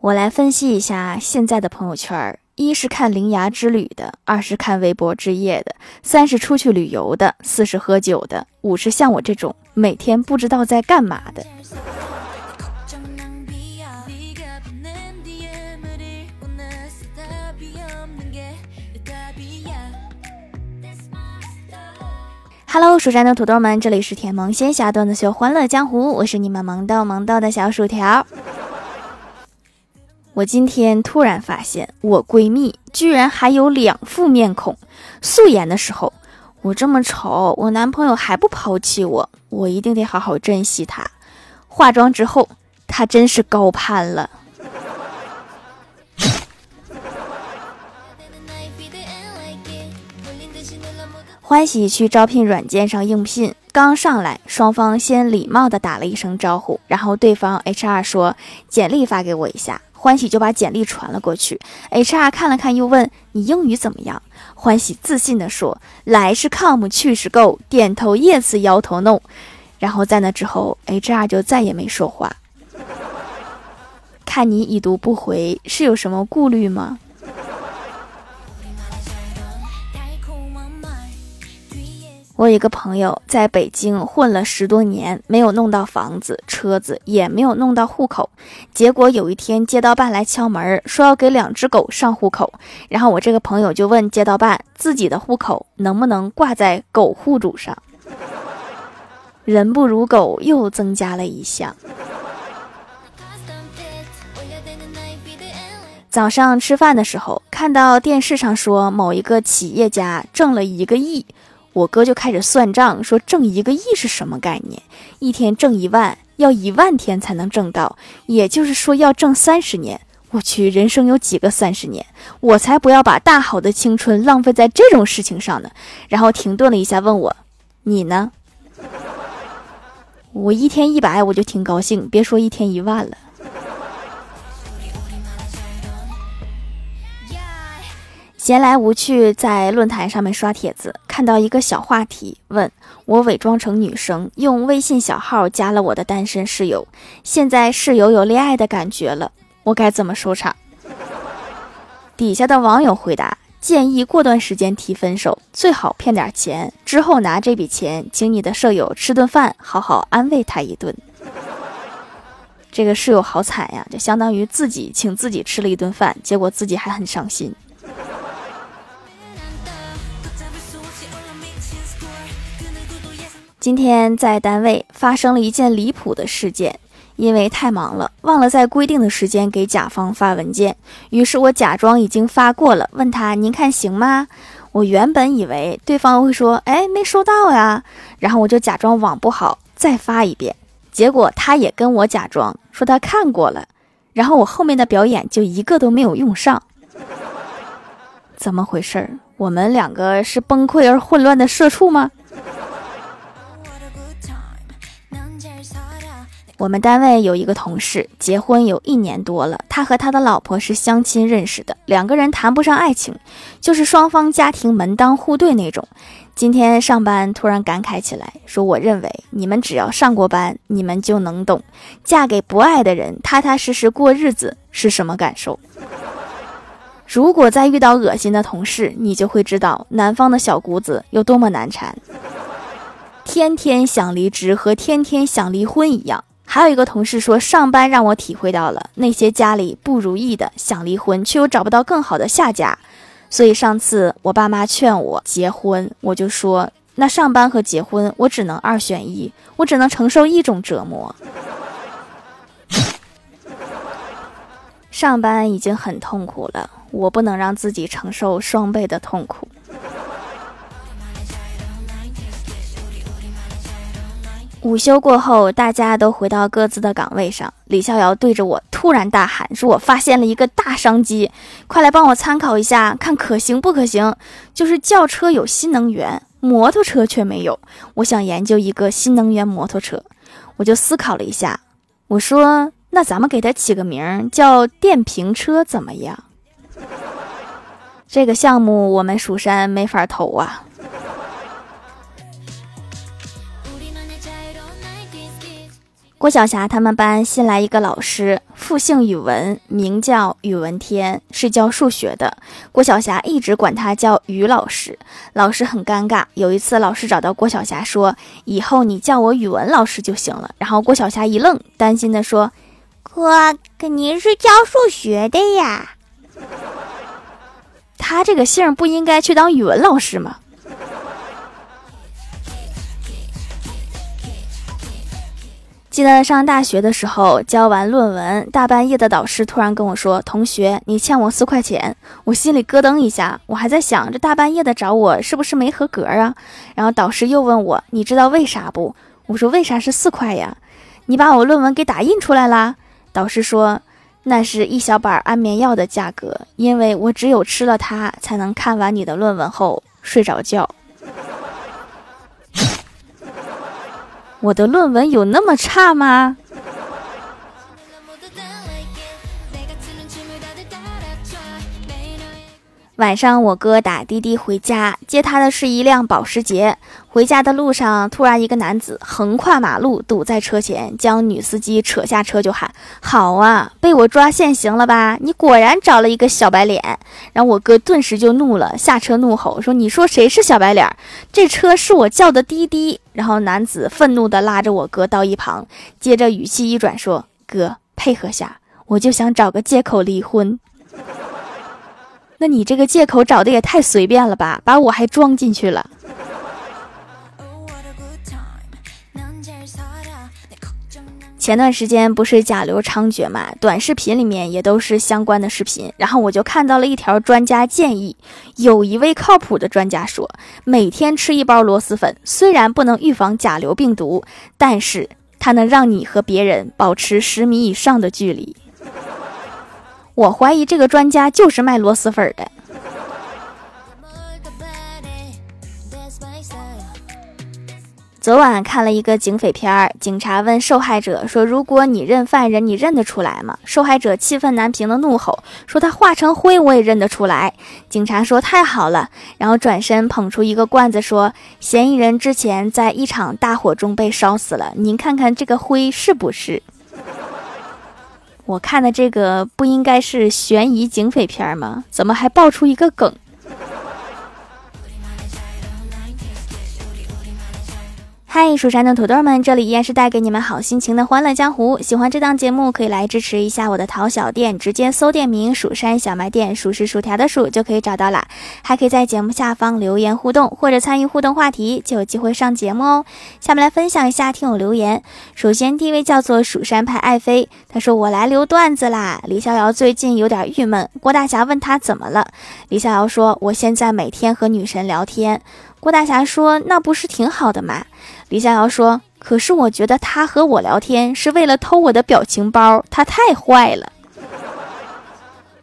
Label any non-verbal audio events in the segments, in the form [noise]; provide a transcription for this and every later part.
我来分析一下现在的朋友圈：一是看铃芽之旅的，二是看微博之夜的，三是出去旅游的，四是喝酒的，五是像我这种每天不知道在干嘛的。Hello，蜀山的土豆们，这里是甜萌仙侠段子秀《欢乐江湖》，我是你们萌豆萌豆的小薯条。我今天突然发现，我闺蜜居然还有两副面孔。素颜的时候，我这么丑，我男朋友还不抛弃我，我一定得好好珍惜他。化妆之后，他真是高攀了。欢喜去招聘软件上应聘，刚上来，双方先礼貌的打了一声招呼，然后对方 HR 说：“简历发给我一下。”欢喜就把简历传了过去。HR 看了看，又问：“你英语怎么样？”欢喜自信地说：“来是 come，去是 go。”点头 yes，摇头 no。然后在那之后，HR 就再也没说话。[laughs] 看你已读不回，是有什么顾虑吗？我有一个朋友在北京混了十多年，没有弄到房子、车子，也没有弄到户口。结果有一天，街道办来敲门，说要给两只狗上户口。然后我这个朋友就问街道办，自己的户口能不能挂在狗户主上？人不如狗，又增加了一项。早上吃饭的时候，看到电视上说某一个企业家挣了一个亿。我哥就开始算账，说挣一个亿是什么概念？一天挣一万，要一万天才能挣到，也就是说要挣三十年。我去，人生有几个三十年？我才不要把大好的青春浪费在这种事情上呢。然后停顿了一下，问我：“你呢？” [laughs] 我一天一百，我就挺高兴，别说一天一万了。闲来无趣，在论坛上面刷帖子，看到一个小话题，问我伪装成女生，用微信小号加了我的单身室友，现在室友有恋爱的感觉了，我该怎么收场？底下的网友回答：建议过段时间提分手，最好骗点钱，之后拿这笔钱请你的舍友吃顿饭，好好安慰他一顿。这个室友好惨呀，就相当于自己请自己吃了一顿饭，结果自己还很伤心。今天在单位发生了一件离谱的事件，因为太忙了，忘了在规定的时间给甲方发文件，于是我假装已经发过了，问他您看行吗？我原本以为对方会说，哎，没收到呀，然后我就假装网不好再发一遍，结果他也跟我假装说他看过了，然后我后面的表演就一个都没有用上，怎么回事儿？我们两个是崩溃而混乱的社畜吗？我们单位有一个同事结婚有一年多了，他和他的老婆是相亲认识的，两个人谈不上爱情，就是双方家庭门当户对那种。今天上班突然感慨起来，说：“我认为你们只要上过班，你们就能懂，嫁给不爱的人，踏踏实实过日子是什么感受。如果再遇到恶心的同事，你就会知道南方的小姑子有多么难缠，天天想离职和天天想离婚一样。”还有一个同事说，上班让我体会到了那些家里不如意的，想离婚却又找不到更好的下家。所以上次我爸妈劝我结婚，我就说，那上班和结婚我只能二选一，我只能承受一种折磨。上班已经很痛苦了，我不能让自己承受双倍的痛苦。午休过后，大家都回到各自的岗位上。李逍遥对着我突然大喊：“说我发现了一个大商机，快来帮我参考一下，看可行不可行？就是轿车有新能源，摩托车却没有。我想研究一个新能源摩托车。”我就思考了一下，我说：“那咱们给它起个名叫电瓶车怎么样？”这个项目我们蜀山没法投啊。郭晓霞他们班新来一个老师，复姓宇文，名叫宇文天，是教数学的。郭晓霞一直管他叫于老师，老师很尴尬。有一次，老师找到郭晓霞说：“以后你叫我语文老师就行了。”然后郭晓霞一愣，担心的说：“哥，可您是教数学的呀？[laughs] 他这个姓不应该去当语文老师吗？”记得上大学的时候，交完论文，大半夜的导师突然跟我说：“同学，你欠我四块钱。”我心里咯噔一下，我还在想，这大半夜的找我是不是没合格啊？然后导师又问我：“你知道为啥不？”我说：“为啥是四块呀？你把我论文给打印出来啦？”导师说：“那是一小板安眠药的价格，因为我只有吃了它，才能看完你的论文后睡着觉。”我的论文有那么差吗？晚上我哥打滴滴回家，接他的是一辆保时捷。回家的路上，突然一个男子横跨马路，堵在车前，将女司机扯下车，就喊：“好啊，被我抓现行了吧？你果然找了一个小白脸。”然后我哥顿时就怒了，下车怒吼说：“你说谁是小白脸？这车是我叫的滴滴。”然后男子愤怒地拉着我哥到一旁，接着语气一转说：“哥，配合下，我就想找个借口离婚。”那你这个借口找的也太随便了吧，把我还装进去了。前段时间不是甲流猖獗嘛，短视频里面也都是相关的视频。然后我就看到了一条专家建议，有一位靠谱的专家说，每天吃一包螺蛳粉，虽然不能预防甲流病毒，但是它能让你和别人保持十米以上的距离。我怀疑这个专家就是卖螺蛳粉的。昨晚看了一个警匪片儿，警察问受害者说：“如果你认犯人，你认得出来吗？”受害者气愤难平的怒吼说：“他化成灰我也认得出来。”警察说：“太好了。”然后转身捧出一个罐子说：“嫌疑人之前在一场大火中被烧死了，您看看这个灰是不是？”我看的这个不应该是悬疑警匪片吗？怎么还爆出一个梗？嗨，蜀山的土豆们，这里依然是带给你们好心情的欢乐江湖。喜欢这档节目，可以来支持一下我的淘小店，直接搜店名“蜀山小卖店”，数是薯条的数就可以找到了。还可以在节目下方留言互动，或者参与互动话题，就有机会上节目哦。下面来分享一下听友留言。首先，第一位叫做蜀山派爱妃，他说：“我来留段子啦。”李逍遥最近有点郁闷，郭大侠问他怎么了，李逍遥说：“我现在每天和女神聊天。”郭大侠说：“那不是挺好的吗？”李逍遥说：“可是我觉得他和我聊天是为了偷我的表情包，他太坏了。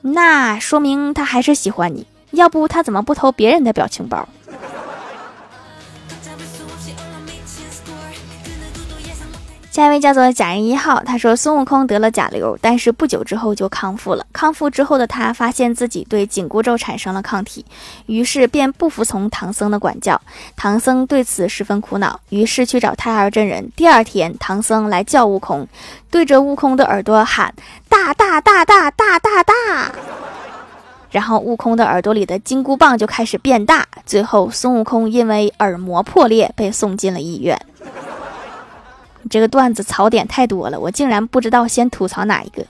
那说明他还是喜欢你，要不他怎么不偷别人的表情包？”下一位叫做假人一号，他说孙悟空得了甲流，但是不久之后就康复了。康复之后的他发现自己对紧箍咒产生了抗体，于是便不服从唐僧的管教。唐僧对此十分苦恼，于是去找太二真人。第二天，唐僧来叫悟空，对着悟空的耳朵喊“大大大大大大大”，然后悟空的耳朵里的金箍棒就开始变大。最后，孙悟空因为耳膜破裂被送进了医院。你这个段子槽点太多了，我竟然不知道先吐槽哪一个。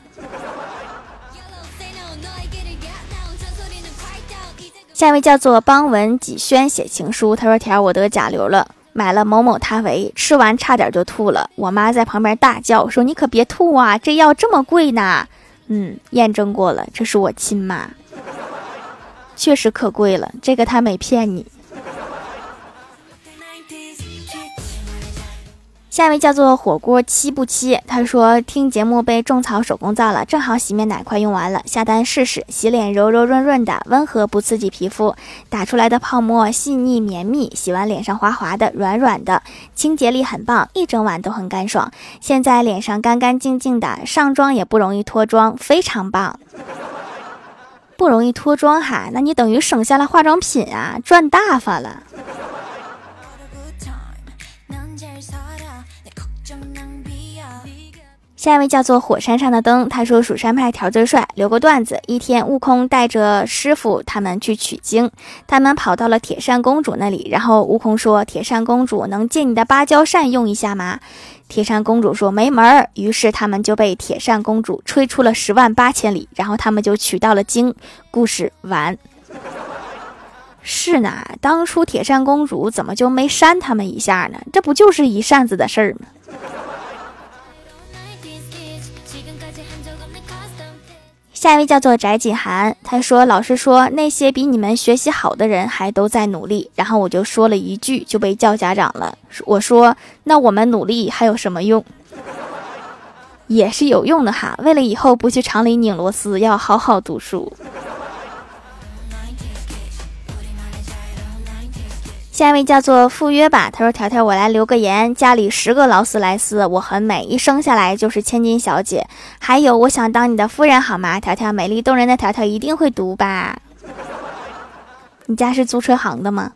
下一位叫做邦文纪轩写情书，他说：“条我得甲流了，买了某某他维，吃完差点就吐了。我妈在旁边大叫说：‘你可别吐啊，这药这么贵呢。’嗯，验证过了，这是我亲妈，确实可贵了，这个他没骗你。”下一位叫做火锅七不七，他说听节目被种草手工皂了，正好洗面奶快用完了，下单试试，洗脸柔柔润润的，温和不刺激皮肤，打出来的泡沫细腻绵密，洗完脸上滑滑的软软的，清洁力很棒，一整晚都很干爽。现在脸上干干净净的，上妆也不容易脱妆，非常棒。不容易脱妆哈，那你等于省下了化妆品啊，赚大发了。下一位叫做火山上的灯，他说蜀山派条最帅，留个段子。一天，悟空带着师傅他们去取经，他们跑到了铁扇公主那里，然后悟空说：“铁扇公主能借你的芭蕉扇用一下吗？”铁扇公主说：“没门儿。”于是他们就被铁扇公主吹出了十万八千里，然后他们就取到了经。故事完。是呢，当初铁扇公主怎么就没扇他们一下呢？这不就是一扇子的事儿吗？下一位叫做翟锦涵，他说：“老师说那些比你们学习好的人还都在努力。”然后我就说了一句，就被叫家长了。我说：“那我们努力还有什么用？[laughs] 也是有用的哈，为了以后不去厂里拧螺丝，要好好读书。”下一位叫做赴约吧，他说：“条条，我来留个言，家里十个劳斯莱斯，我很美，一生下来就是千金小姐。还有，我想当你的夫人，好吗？条条，美丽动人的条条一定会读吧？你家是租车行的吗？”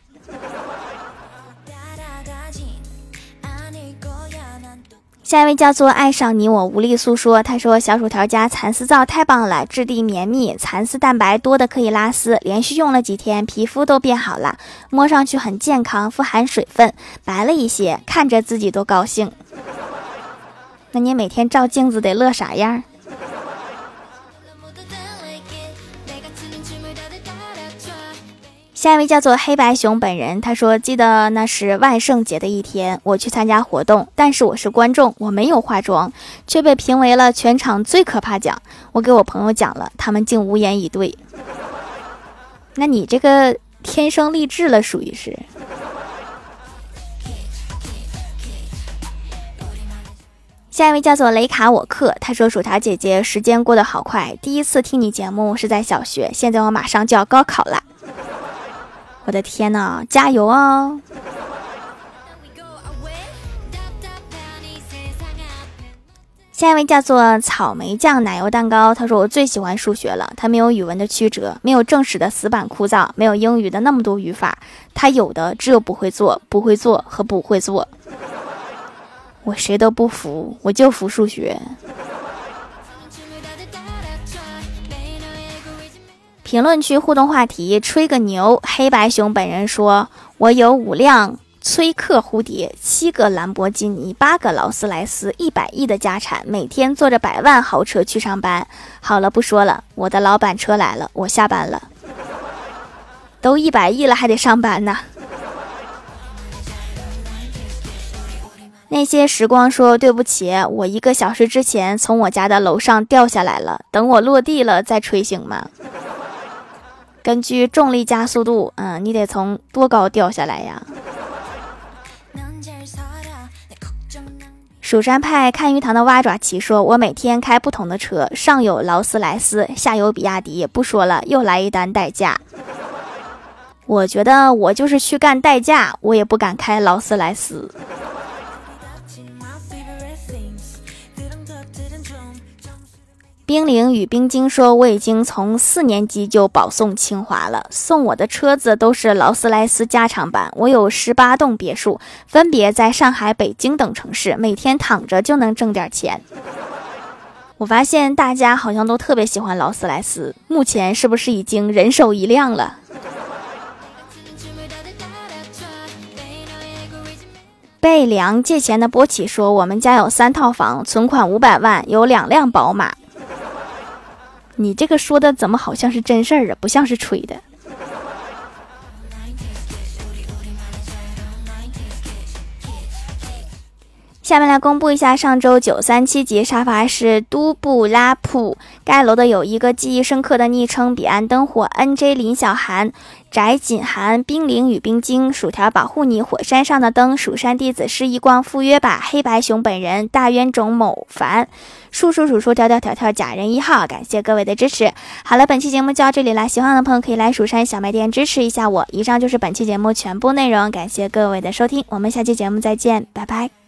下一位叫做爱上你，我无力诉说。他说：“小薯条家蚕丝皂太棒了，质地绵密，蚕丝蛋白多的可以拉丝。连续用了几天，皮肤都变好了，摸上去很健康，富含水分，白了一些，看着自己都高兴。那你每天照镜子得乐啥样？”下一位叫做黑白熊本人，他说：“记得那是万圣节的一天，我去参加活动，但是我是观众，我没有化妆，却被评为了全场最可怕奖。我给我朋友讲了，他们竟无言以对。那你这个天生丽质了，属于是。”下一位叫做雷卡沃克，他说：“薯条姐姐，时间过得好快，第一次听你节目是在小学，现在我马上就要高考了。”我的天呐，加油哦！下一位叫做草莓酱奶油蛋糕，他说我最喜欢数学了，它没有语文的曲折，没有正史的死板枯燥，没有英语的那么多语法，它有的只有不会做、不会做和不会做。我谁都不服，我就服数学。评论区互动话题：吹个牛。黑白熊本人说：“我有五辆崔克蝴蝶，七个兰博基尼，八个劳斯莱斯，一百亿的家产，每天坐着百万豪车去上班。”好了，不说了，我的老板车来了，我下班了。都一百亿了，还得上班呢。那些时光说：“对不起，我一个小时之前从我家的楼上掉下来了，等我落地了再吹行吗？”根据重力加速度，嗯，你得从多高掉下来呀？[laughs] 蜀山派看鱼塘的蛙爪奇说：“我每天开不同的车，上有劳斯莱斯，下有比亚迪。不说了，又来一单代驾。我觉得我就是去干代驾，我也不敢开劳斯莱斯。”冰凌与冰晶说：“我已经从四年级就保送清华了，送我的车子都是劳斯莱斯加长版。我有十八栋别墅，分别在上海、北京等城市，每天躺着就能挣点钱。[laughs] 我发现大家好像都特别喜欢劳斯莱斯，目前是不是已经人手一辆了？” [laughs] 被梁借钱的波奇说：“我们家有三套房，存款五百万，有两辆宝马。”你这个说的怎么好像是真事儿啊，不像是吹的。下面来公布一下上周九三七级沙发是都布拉普盖楼的有一个记忆深刻的昵称：彼岸灯火、NJ 林小涵、翟锦涵、冰凌与冰晶、薯条保护你、火山上的灯、蜀山弟子是一光、赴约吧、黑白熊本人、大冤种某凡、叔叔叔叔、条条条条、假人一号，感谢各位的支持。好了，本期节目就到这里了，喜欢的朋友可以来蜀山小卖店支持一下我。以上就是本期节目全部内容，感谢各位的收听，我们下期节目再见，拜拜。